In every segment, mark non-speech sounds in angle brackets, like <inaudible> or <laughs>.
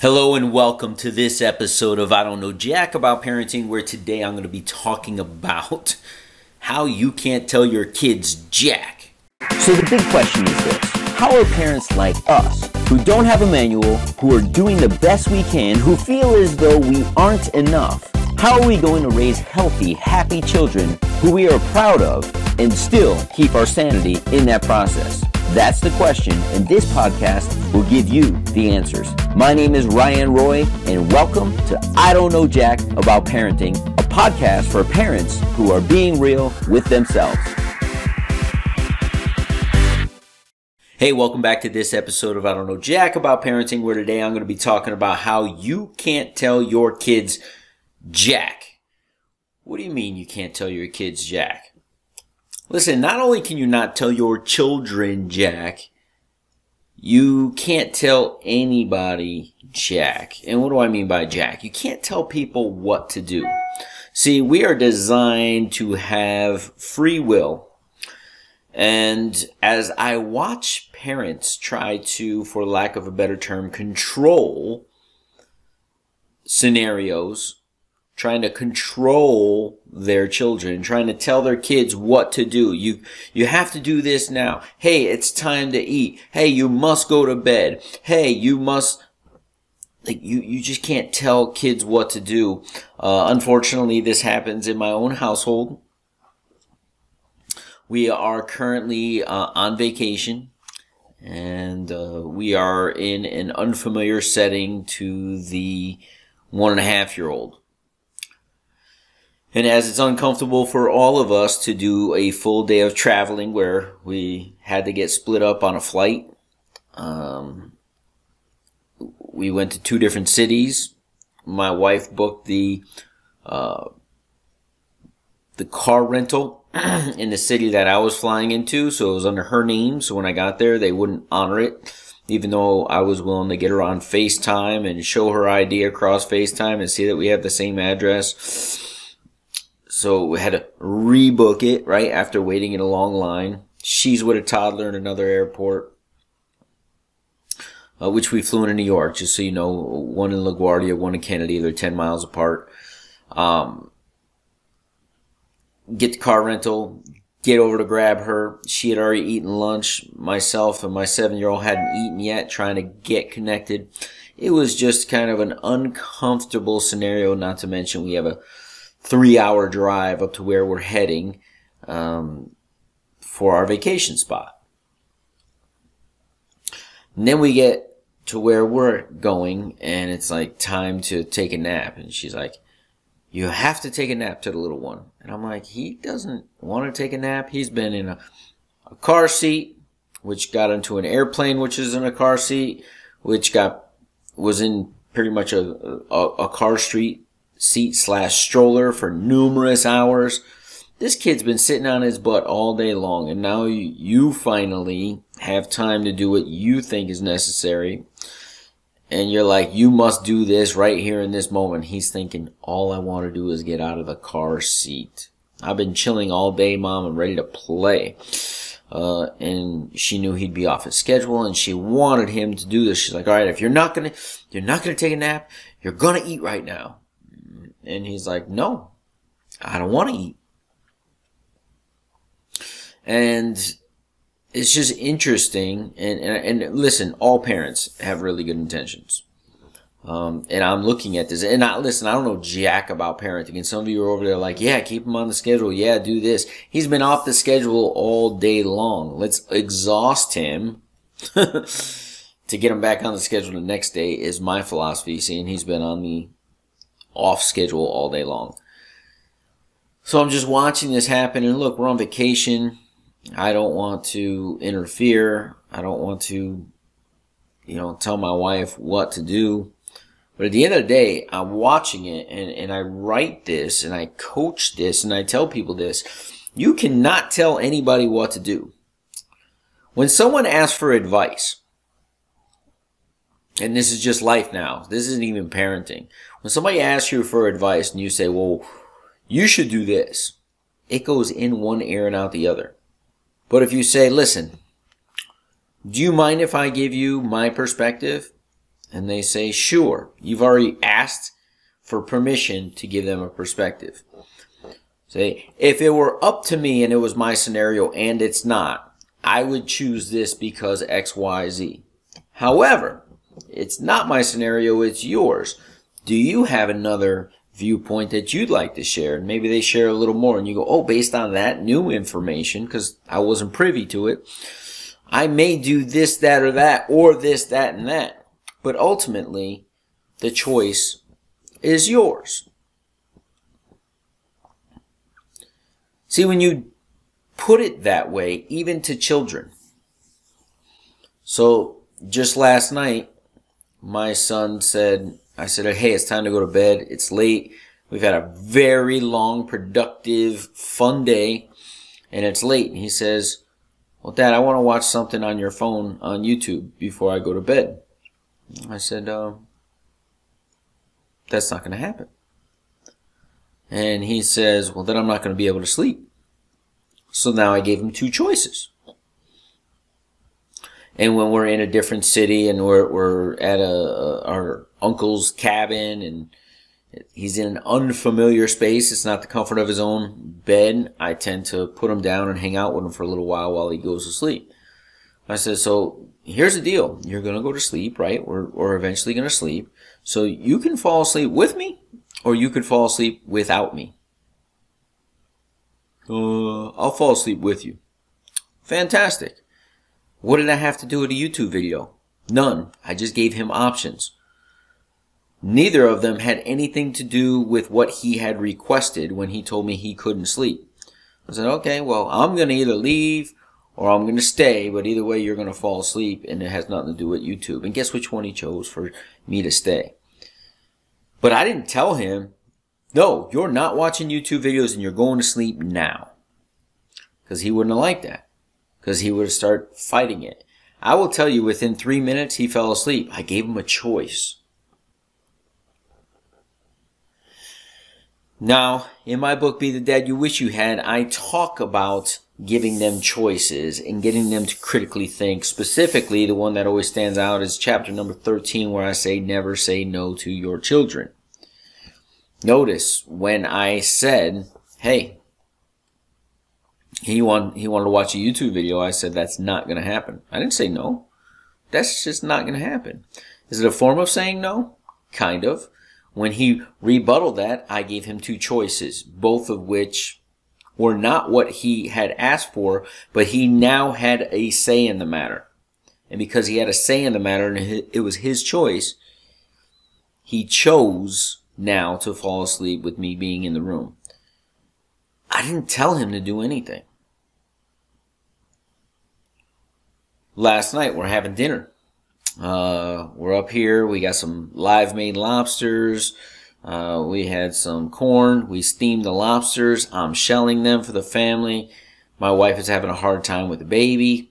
Hello and welcome to this episode of I Don't Know Jack About Parenting, where today I'm going to be talking about how you can't tell your kids Jack. So the big question is this How are parents like us, who don't have a manual, who are doing the best we can, who feel as though we aren't enough, how are we going to raise healthy, happy children who we are proud of and still keep our sanity in that process? That's the question, and this podcast will give you the answers. My name is Ryan Roy, and welcome to I Don't Know Jack About Parenting, a podcast for parents who are being real with themselves. Hey, welcome back to this episode of I Don't Know Jack About Parenting, where today I'm going to be talking about how you can't tell your kids Jack. What do you mean you can't tell your kids Jack? Listen, not only can you not tell your children Jack, you can't tell anybody Jack. And what do I mean by Jack? You can't tell people what to do. See, we are designed to have free will. And as I watch parents try to, for lack of a better term, control scenarios trying to control their children, trying to tell their kids what to do. You, you have to do this now. Hey, it's time to eat. Hey, you must go to bed. Hey, you must, like, you, you just can't tell kids what to do. Uh, unfortunately, this happens in my own household. We are currently uh, on vacation and uh, we are in an unfamiliar setting to the one and a half year old. And as it's uncomfortable for all of us to do a full day of traveling where we had to get split up on a flight, um, we went to two different cities. My wife booked the uh, the car rental <clears throat> in the city that I was flying into, so it was under her name. So when I got there, they wouldn't honor it, even though I was willing to get her on FaceTime and show her ID across FaceTime and see that we have the same address so we had to rebook it right after waiting in a long line. She's with a toddler in another airport, uh, which we flew into New York, just so you know, one in LaGuardia, one in Kennedy. They're 10 miles apart. Um, get the car rental, get over to grab her. She had already eaten lunch. Myself and my seven year old hadn't eaten yet, trying to get connected. It was just kind of an uncomfortable scenario, not to mention we have a three hour drive up to where we're heading um, for our vacation spot. And then we get to where we're going, and it's like time to take a nap. And she's like, You have to take a nap to the little one. And I'm like, He doesn't want to take a nap. He's been in a, a car seat, which got into an airplane, which is in a car seat, which got was in pretty much a, a, a car street seat slash stroller for numerous hours. This kid's been sitting on his butt all day long, and now you finally have time to do what you think is necessary. And you're like, you must do this right here in this moment. He's thinking, all I want to do is get out of the car seat. I've been chilling all day, mom. I'm ready to play. Uh, and she knew he'd be off his schedule and she wanted him to do this. She's like, all right, if you're not going to, you're not going to take a nap, you're going to eat right now. And he's like, no, I don't want to eat. And it's just interesting. And, and, and listen, all parents have really good intentions. Um, and I'm looking at this, and I listen. I don't know jack about parenting, and some of you are over there like, "Yeah, keep him on the schedule. Yeah, do this." He's been off the schedule all day long. Let's exhaust him <laughs> to get him back on the schedule the next day. Is my philosophy. Seeing he's been on the off schedule all day long. So I'm just watching this happen and look, we're on vacation. I don't want to interfere. I don't want to, you know, tell my wife what to do. But at the end of the day, I'm watching it and, and I write this and I coach this and I tell people this. You cannot tell anybody what to do. When someone asks for advice, and this is just life now. This isn't even parenting. When somebody asks you for advice and you say, well, you should do this, it goes in one ear and out the other. But if you say, listen, do you mind if I give you my perspective? And they say, sure. You've already asked for permission to give them a perspective. Say, if it were up to me and it was my scenario and it's not, I would choose this because X, Y, Z. However, it's not my scenario, it's yours. Do you have another viewpoint that you'd like to share? And maybe they share a little more and you go, oh, based on that new information, because I wasn't privy to it, I may do this, that, or that, or this, that, and that. But ultimately, the choice is yours. See, when you put it that way, even to children. So, just last night, my son said, I said, hey, it's time to go to bed. It's late. We've had a very long, productive, fun day, and it's late. And he says, well, Dad, I want to watch something on your phone on YouTube before I go to bed. I said, uh, that's not going to happen. And he says, well, then I'm not going to be able to sleep. So now I gave him two choices. And when we're in a different city and we're, we're at a, our uncle's cabin and he's in an unfamiliar space. It's not the comfort of his own bed. I tend to put him down and hang out with him for a little while while he goes to sleep. I said, so here's the deal. You're going to go to sleep, right? We're, we're eventually going to sleep. So you can fall asleep with me or you could fall asleep without me. Uh, I'll fall asleep with you. Fantastic. What did I have to do with a YouTube video? None. I just gave him options. Neither of them had anything to do with what he had requested when he told me he couldn't sleep. I said, okay, well, I'm going to either leave or I'm going to stay, but either way, you're going to fall asleep and it has nothing to do with YouTube. And guess which one he chose for me to stay? But I didn't tell him, no, you're not watching YouTube videos and you're going to sleep now. Because he wouldn't have liked that. Because he would start fighting it. I will tell you, within three minutes, he fell asleep. I gave him a choice. Now, in my book, Be the Dad You Wish You Had, I talk about giving them choices and getting them to critically think. Specifically, the one that always stands out is chapter number 13, where I say, never say no to your children. Notice when I said, hey, he, want, he wanted to watch a YouTube video, I said, that's not going to happen. I didn't say no. That's just not going to happen. Is it a form of saying no? Kind of. When he rebutted that, I gave him two choices, both of which were not what he had asked for, but he now had a say in the matter. And because he had a say in the matter and it was his choice, he chose now to fall asleep with me being in the room. I didn't tell him to do anything. Last night we're having dinner. Uh, we're up here. We got some live Maine lobsters. Uh, we had some corn. We steamed the lobsters. I'm shelling them for the family. My wife is having a hard time with the baby.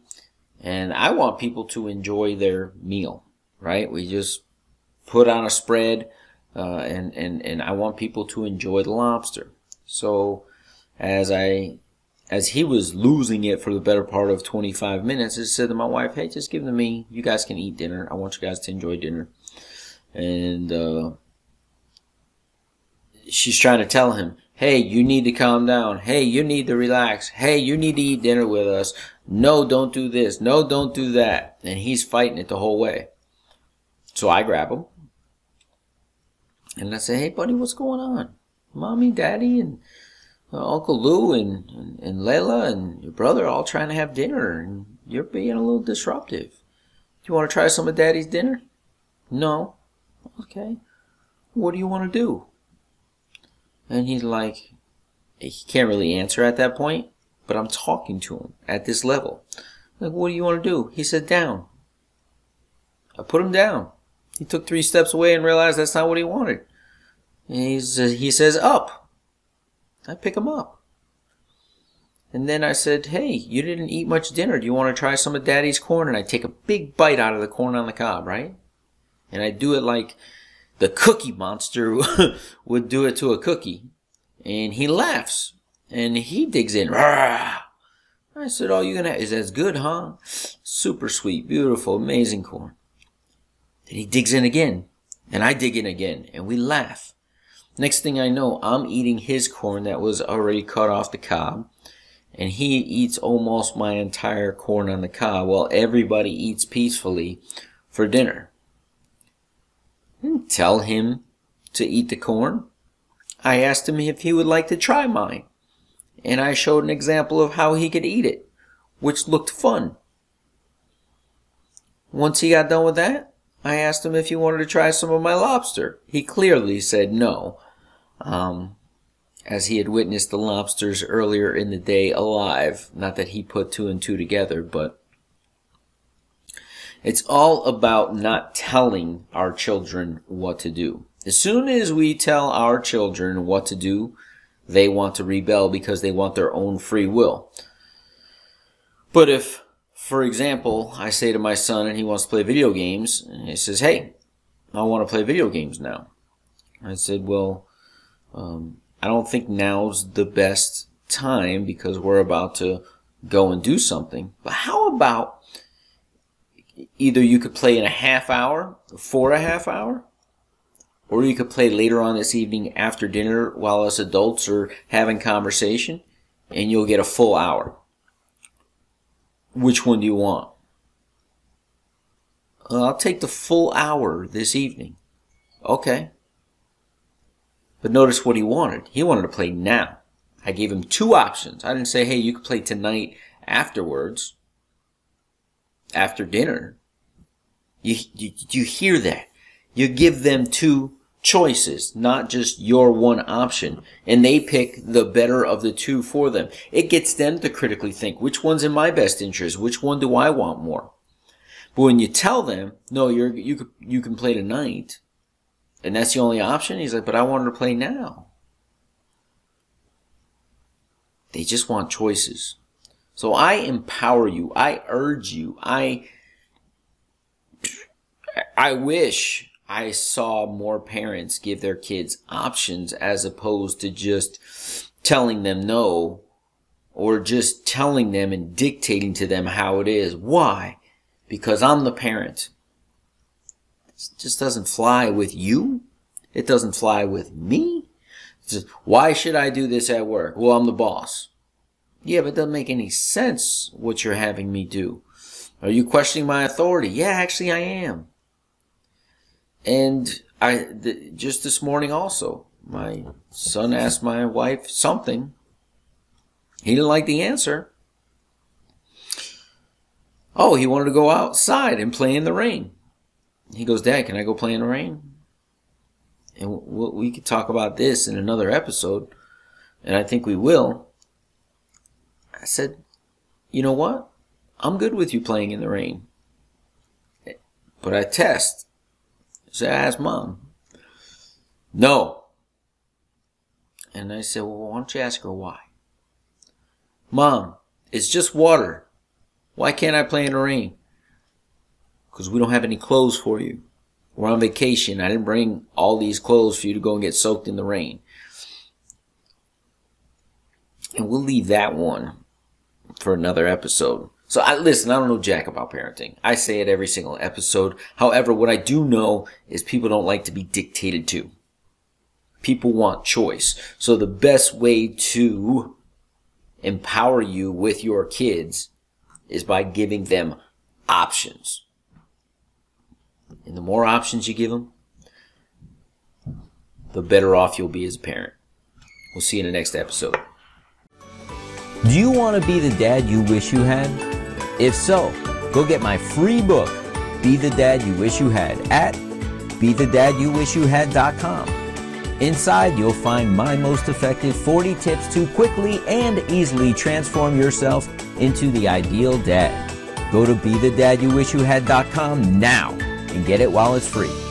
And I want people to enjoy their meal, right? We just put on a spread, uh, and, and, and I want people to enjoy the lobster. So as I as he was losing it for the better part of 25 minutes, I said to my wife, hey, just give them to me. You guys can eat dinner. I want you guys to enjoy dinner. And uh, she's trying to tell him, hey, you need to calm down. Hey, you need to relax. Hey, you need to eat dinner with us. No, don't do this. No, don't do that. And he's fighting it the whole way. So I grab him. And I say, hey, buddy, what's going on? Mommy, daddy, and uh, Uncle Lou and, and, and Layla and your brother all trying to have dinner, and you're being a little disruptive. Do you want to try some of Daddy's dinner? No. Okay. What do you want to do? And he's like, he can't really answer at that point, but I'm talking to him at this level. Like, what do you want to do? He said, down. I put him down. He took three steps away and realized that's not what he wanted. And he's, he says, up. I pick them up. And then I said, hey, you didn't eat much dinner. Do you want to try some of daddy's corn? And I take a big bite out of the corn on the cob, right? And I do it like the cookie monster <laughs> would do it to a cookie. And he laughs and he digs in. I said, all to have is as good, huh? Super sweet, beautiful, amazing corn. Then he digs in again, and I dig in again, and we laugh. Next thing I know, I'm eating his corn that was already cut off the cob, and he eats almost my entire corn on the cob while everybody eats peacefully for dinner. Hmm, tell him to eat the corn. I asked him if he would like to try mine, and I showed an example of how he could eat it, which looked fun. Once he got done with that, I asked him if he wanted to try some of my lobster. He clearly said no, um, as he had witnessed the lobsters earlier in the day alive. Not that he put two and two together, but it's all about not telling our children what to do. As soon as we tell our children what to do, they want to rebel because they want their own free will. But if for example, I say to my son and he wants to play video games, and he says, Hey, I want to play video games now. I said, Well, um, I don't think now's the best time because we're about to go and do something. But how about either you could play in a half hour, for a half hour, or you could play later on this evening after dinner while us adults are having conversation, and you'll get a full hour. Which one do you want? Uh, I'll take the full hour this evening. Okay. But notice what he wanted. He wanted to play now. I gave him two options. I didn't say, hey, you can play tonight afterwards, after dinner. You, you, you hear that? You give them two choices, not just your one option. And they pick the better of the two for them. It gets them to critically think, which one's in my best interest? Which one do I want more? But when you tell them, no, you're, you you can play tonight, and that's the only option, he's like, but I wanted to play now. They just want choices. So I empower you. I urge you. I, I wish I saw more parents give their kids options as opposed to just telling them no or just telling them and dictating to them how it is. Why? Because I'm the parent. Just doesn't fly with you. It doesn't fly with me. Just, why should I do this at work? Well, I'm the boss. Yeah, but it doesn't make any sense what you're having me do. Are you questioning my authority? Yeah, actually I am. And I th- just this morning also, my son asked my wife something. He didn't like the answer. Oh, he wanted to go outside and play in the rain. He goes, Dad, can I go play in the rain? And we could talk about this in another episode, and I think we will. I said, you know what? I'm good with you playing in the rain. But I test so I asked mom. No. And I said, well, why don't you ask her why? Mom, it's just water. Why can't I play in the rain? Because we don't have any clothes for you. We're on vacation. I didn't bring all these clothes for you to go and get soaked in the rain. And we'll leave that one for another episode. So I listen, I don't know jack about parenting. I say it every single episode. However, what I do know is people don't like to be dictated to. People want choice. So the best way to empower you with your kids is by giving them options. And the more options you give them, the better off you'll be as a parent. We'll see you in the next episode. Do you want to be the dad you wish you had? If so, go get my free book, Be the Dad You Wish You Had, at BeTheDadYouWishYouHad.com. Inside, you'll find my most effective 40 tips to quickly and easily transform yourself into the ideal dad. Go to BeTheDadYouWishYouHad.com now and get it while it's free.